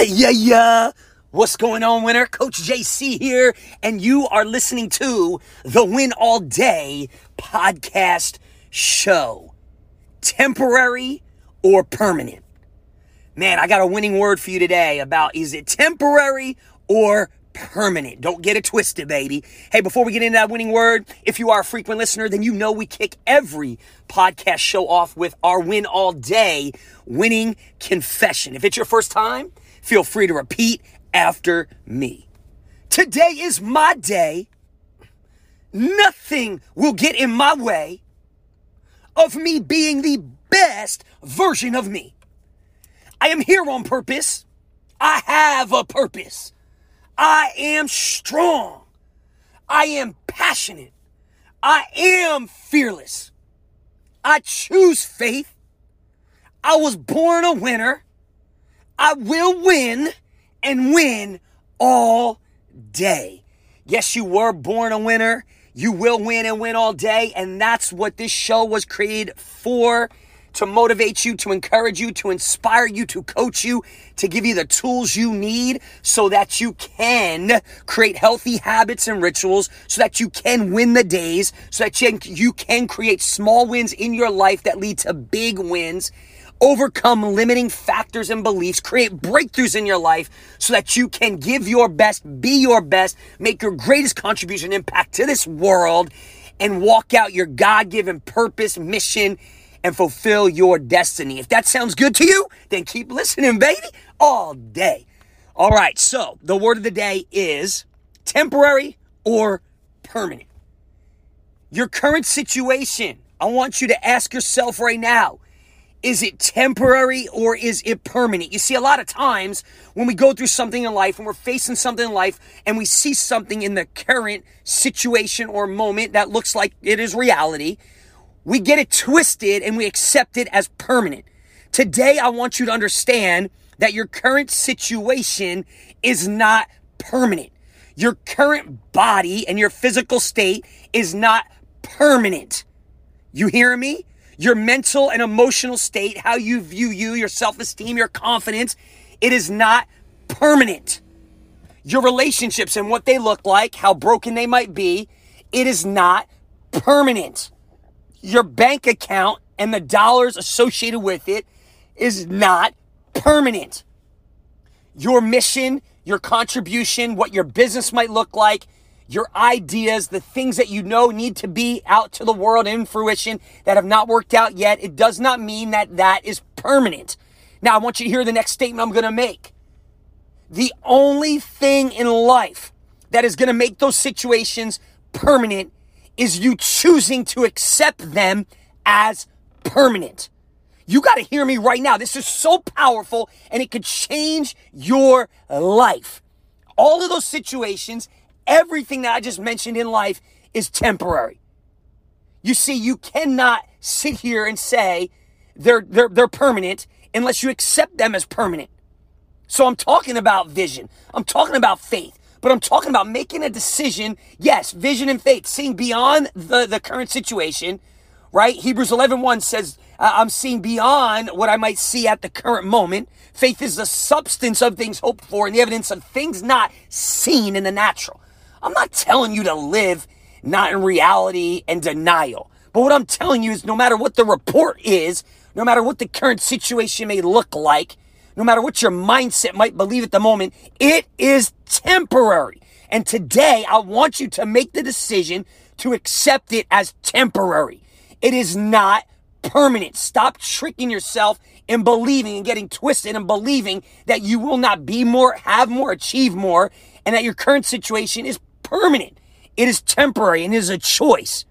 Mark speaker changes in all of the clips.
Speaker 1: yeah, yeah. What's going on, winner? Coach JC here, and you are listening to the Win All Day podcast show. Temporary or permanent? Man, I got a winning word for you today about is it temporary or permanent. Don't get it twisted, baby. Hey, before we get into that winning word, if you are a frequent listener, then you know we kick every podcast show off with our win all day winning confession. If it's your first time, feel free to repeat after me. Today is my day. Nothing will get in my way of me being the best version of me. I am here on purpose. I have a purpose. I am strong. I am passionate. I am fearless. I choose faith. I was born a winner. I will win and win all day. Yes, you were born a winner. You will win and win all day. And that's what this show was created for to motivate you, to encourage you, to inspire you, to coach you, to give you the tools you need so that you can create healthy habits and rituals, so that you can win the days, so that you can create small wins in your life that lead to big wins overcome limiting factors and beliefs, create breakthroughs in your life so that you can give your best, be your best, make your greatest contribution impact to this world and walk out your God given purpose, mission, and fulfill your destiny. If that sounds good to you, then keep listening, baby, all day. All right, so the word of the day is temporary or permanent. Your current situation, I want you to ask yourself right now is it temporary or is it permanent? You see, a lot of times when we go through something in life and we're facing something in life and we see something in the current situation or moment that looks like it is reality, we get it twisted and we accept it as permanent. Today, I want you to understand that your current situation is not permanent. Your current body and your physical state is not permanent. You hear me? Your mental and emotional state, how you view you, your self esteem, your confidence, it is not permanent. Your relationships and what they look like, how broken they might be, it is not permanent your bank account and the dollars associated with it is not permanent. Your mission, your contribution, what your business might look like, your ideas, the things that you know need to be out to the world in fruition that have not worked out yet, it does not mean that that is permanent. Now, I want you to hear the next statement I'm going to make. The only thing in life that is going to make those situations permanent is you choosing to accept them as permanent. You got to hear me right now. This is so powerful and it could change your life. All of those situations, everything that I just mentioned in life is temporary. You see, you cannot sit here and say they're, they're, they're permanent unless you accept them as permanent. So I'm talking about vision. I'm talking about faith but I'm talking about making a decision. Yes, vision and faith, seeing beyond the, the current situation, right? Hebrews 11 1 says, I'm seeing beyond what I might see at the current moment. Faith is the substance of things hoped for and the evidence of things not seen in the natural. I'm not telling you to live not in reality and denial. But what I'm telling you is no matter what the report is, no matter what the current situation may look like, no matter what your mindset might believe at the moment, it is temporary. And today I want you to make the decision to accept it as temporary. It is not permanent. Stop tricking yourself and believing and getting twisted and believing that you will not be more, have more, achieve more, and that your current situation is permanent. It is temporary and it is a choice.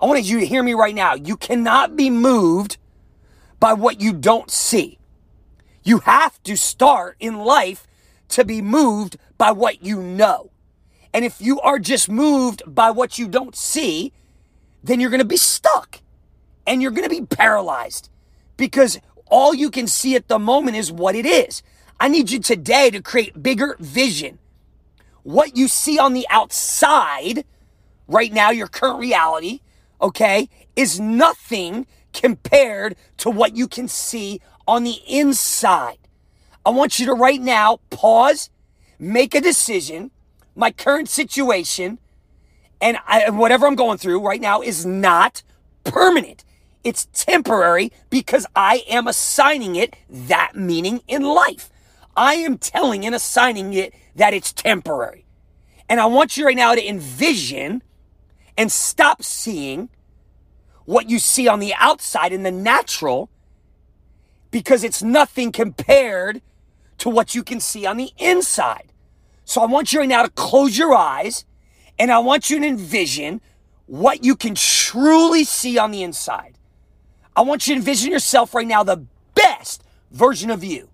Speaker 1: I want you to hear me right now. You cannot be moved by what you don't see. You have to start in life to be moved by what you know. And if you are just moved by what you don't see, then you're going to be stuck and you're going to be paralyzed because all you can see at the moment is what it is. I need you today to create bigger vision. What you see on the outside right now, your current reality, okay, is nothing compared to what you can see on the inside. I want you to right now pause, make a decision. My current situation and I, whatever I'm going through right now is not permanent. It's temporary because I am assigning it that meaning in life. I am telling and assigning it that it's temporary. And I want you right now to envision and stop seeing what you see on the outside in the natural because it's nothing compared to what you can see on the inside. So I want you right now to close your eyes and I want you to envision what you can truly see on the inside. I want you to envision yourself right now the best version of you,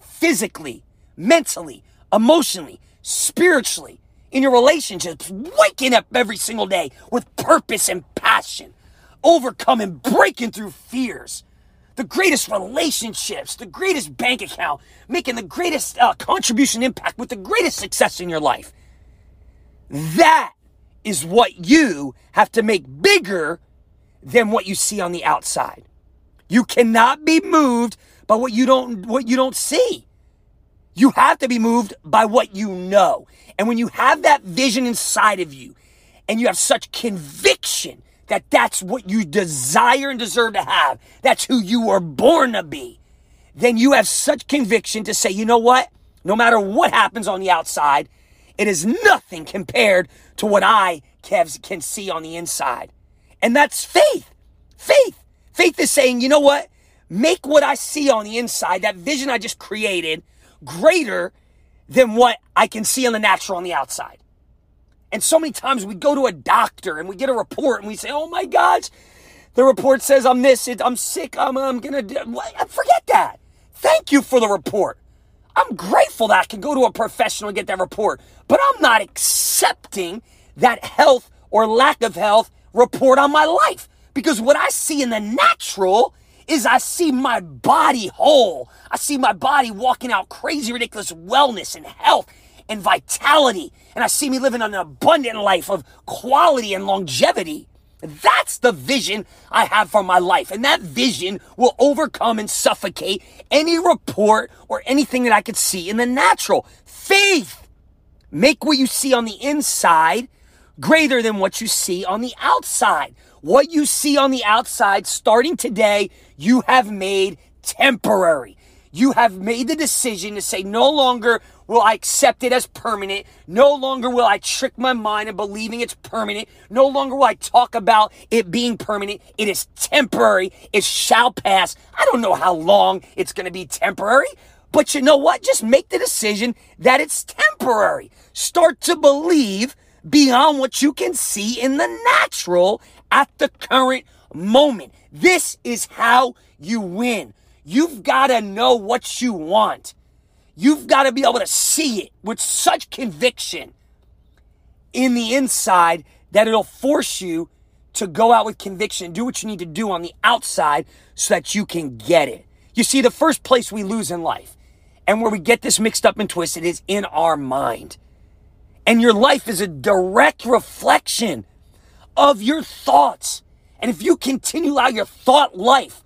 Speaker 1: physically, mentally, emotionally, spiritually, in your relationships, waking up every single day with purpose and passion, overcoming, breaking through fears, the greatest relationships, the greatest bank account, making the greatest uh, contribution impact with the greatest success in your life. That is what you have to make bigger than what you see on the outside. You cannot be moved by what you don't what you don't see. You have to be moved by what you know. And when you have that vision inside of you and you have such conviction that that's what you desire and deserve to have, that's who you were born to be, then you have such conviction to say, you know what? No matter what happens on the outside, it is nothing compared to what I can see on the inside. And that's faith. Faith. Faith is saying, you know what? Make what I see on the inside, that vision I just created, greater than what I can see on the natural on the outside. And so many times we go to a doctor and we get a report and we say, oh my gosh, the report says I'm this, I'm sick, I'm, I'm gonna, forget that. Thank you for the report. I'm grateful that I can go to a professional and get that report, but I'm not accepting that health or lack of health report on my life because what I see in the natural is I see my body whole. I see my body walking out crazy, ridiculous wellness and health and vitality. And I see me living an abundant life of quality and longevity. That's the vision I have for my life. And that vision will overcome and suffocate any report or anything that I could see in the natural. Faith. Make what you see on the inside greater than what you see on the outside. What you see on the outside starting today, you have made temporary. You have made the decision to say, no longer will I accept it as permanent. No longer will I trick my mind in believing it's permanent. No longer will I talk about it being permanent. It is temporary. It shall pass. I don't know how long it's going to be temporary, but you know what? Just make the decision that it's temporary. Start to believe beyond what you can see in the natural at the current moment. This is how you win. You've got to know what you want. You've got to be able to see it with such conviction in the inside that it'll force you to go out with conviction, do what you need to do on the outside so that you can get it. You see, the first place we lose in life and where we get this mixed up and twisted is in our mind. And your life is a direct reflection of your thoughts. And if you continue allow your thought life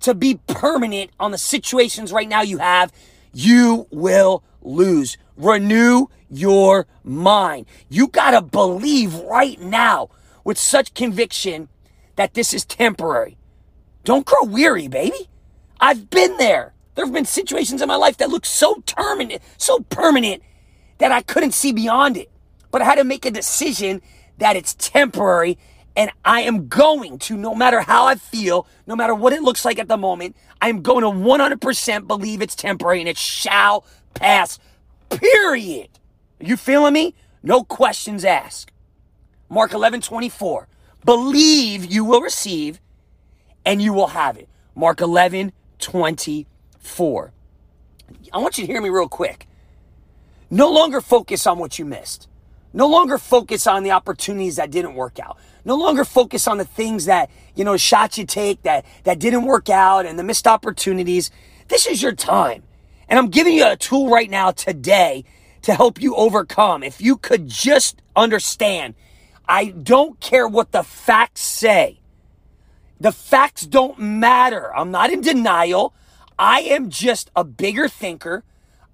Speaker 1: to be permanent on the situations right now you have, you will lose. Renew your mind. You got to believe right now with such conviction that this is temporary. Don't grow weary, baby. I've been there. There have been situations in my life that look so permanent, so permanent that I couldn't see beyond it. But I had to make a decision that it's temporary and I am going to, no matter how I feel, no matter what it looks like at the moment, I am going to 100% believe it's temporary and it shall pass. Period. Are you feeling me? No questions asked. Mark 11, 24. Believe you will receive and you will have it. Mark 11, 24. I want you to hear me real quick. No longer focus on what you missed. No longer focus on the opportunities that didn't work out. No longer focus on the things that, you know, shots you take that, that didn't work out and the missed opportunities. This is your time. And I'm giving you a tool right now today to help you overcome. If you could just understand, I don't care what the facts say. The facts don't matter. I'm not in denial. I am just a bigger thinker.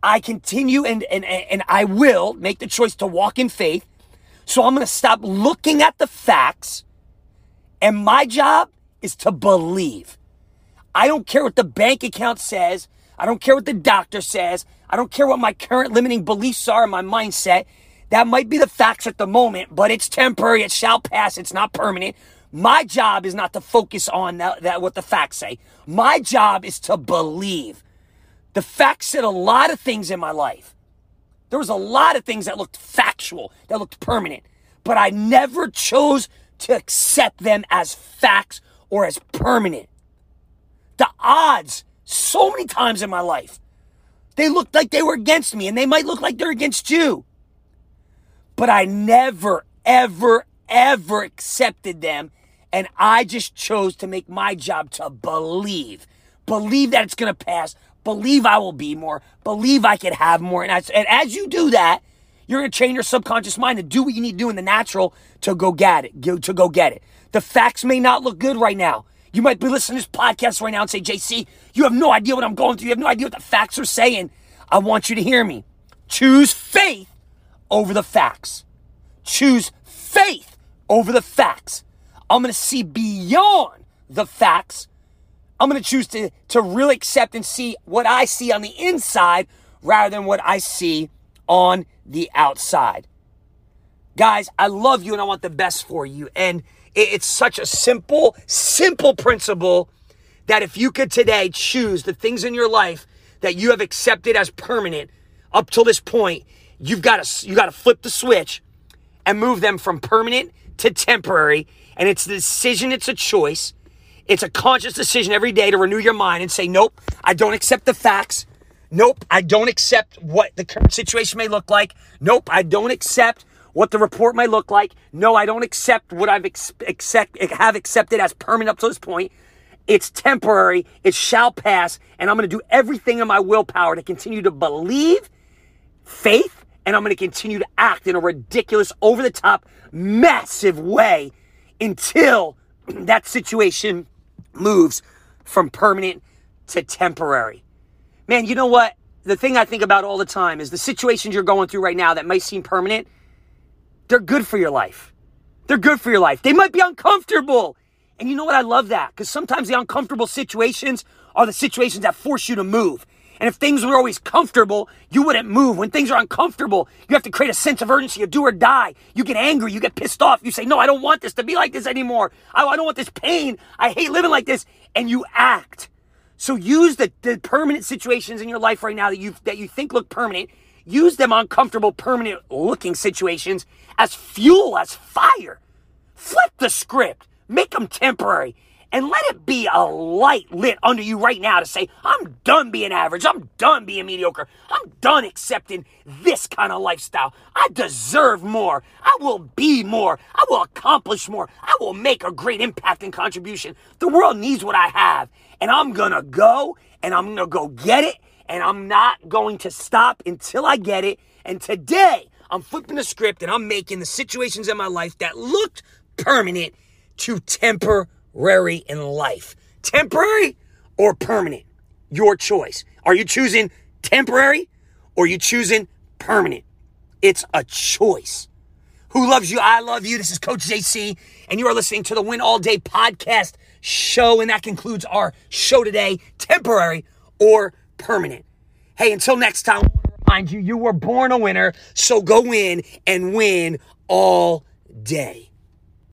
Speaker 1: I continue and, and, and I will make the choice to walk in faith. So I'm going to stop looking at the facts. And my job is to believe. I don't care what the bank account says. I don't care what the doctor says. I don't care what my current limiting beliefs are in my mindset. That might be the facts at the moment, but it's temporary. It shall pass. It's not permanent. My job is not to focus on that, that what the facts say. My job is to believe. The facts said a lot of things in my life. There was a lot of things that looked factual, that looked permanent, but I never chose to accept them as facts or as permanent. The odds, so many times in my life, they looked like they were against me, and they might look like they're against you. But I never, ever, ever accepted them. And I just chose to make my job to believe. Believe that it's going to pass. Believe I will be more. Believe I can have more. And, I, and as you do that, you're going to train your subconscious mind to do what you need to do in the natural to go get it. To go get it. The facts may not look good right now. You might be listening to this podcast right now and say, JC, you have no idea what I'm going through. You have no idea what the facts are saying. I want you to hear me. Choose faith over the facts. Choose faith over the facts. I'm going to see beyond the facts. I'm going to choose to, to really accept and see what I see on the inside rather than what I see on the outside. Guys, I love you and I want the best for you. And it's such a simple, simple principle that if you could today choose the things in your life that you have accepted as permanent up till this point, you've got to you got to flip the switch and move them from permanent to temporary. And it's the decision, it's a choice. It's a conscious decision every day to renew your mind and say, nope, I don't accept the facts. Nope, I don't accept what the current situation may look like. Nope, I don't accept what the report may look like. No, I don't accept what I've ex- accept, have accepted as permanent up to this point. It's temporary. It shall pass. And I'm going to do everything in my willpower to continue to believe, faith, and I'm going to continue to act in a ridiculous, over the top, massive way until that situation moves from permanent to temporary. Man, you know what? The thing I think about all the time is the situations you're going through right now that might seem permanent, they're good for your life. They're good for your life. They might be uncomfortable. And you know what? I love that because sometimes the uncomfortable situations are the situations that force you to move. And if things were always comfortable, you wouldn't move. When things are uncomfortable, you have to create a sense of urgency, a do or die. You get angry, you get pissed off. You say, No, I don't want this to be like this anymore. I, I don't want this pain. I hate living like this. And you act. So use the, the permanent situations in your life right now that you that you think look permanent. Use them uncomfortable, permanent looking situations as fuel, as fire. Flip the script. Make them temporary and let it be a light lit under you right now to say, I'm done being average. I'm done being mediocre. I'm done accepting this kind of lifestyle. I deserve more. I will be more. I will accomplish more. I will make a great impact and contribution. The world needs what I have. And I'm going to go and I'm going to go get it. And I'm not going to stop until I get it. And today, I'm flipping the script and I'm making the situations in my life that looked permanent to temporary temporary in life. Temporary or permanent? Your choice. Are you choosing temporary or you choosing permanent? It's a choice. Who loves you? I love you. This is Coach JC, and you are listening to the Win All Day podcast show. And that concludes our show today temporary or permanent. Hey, until next time, remind you, you were born a winner, so go in and win all day.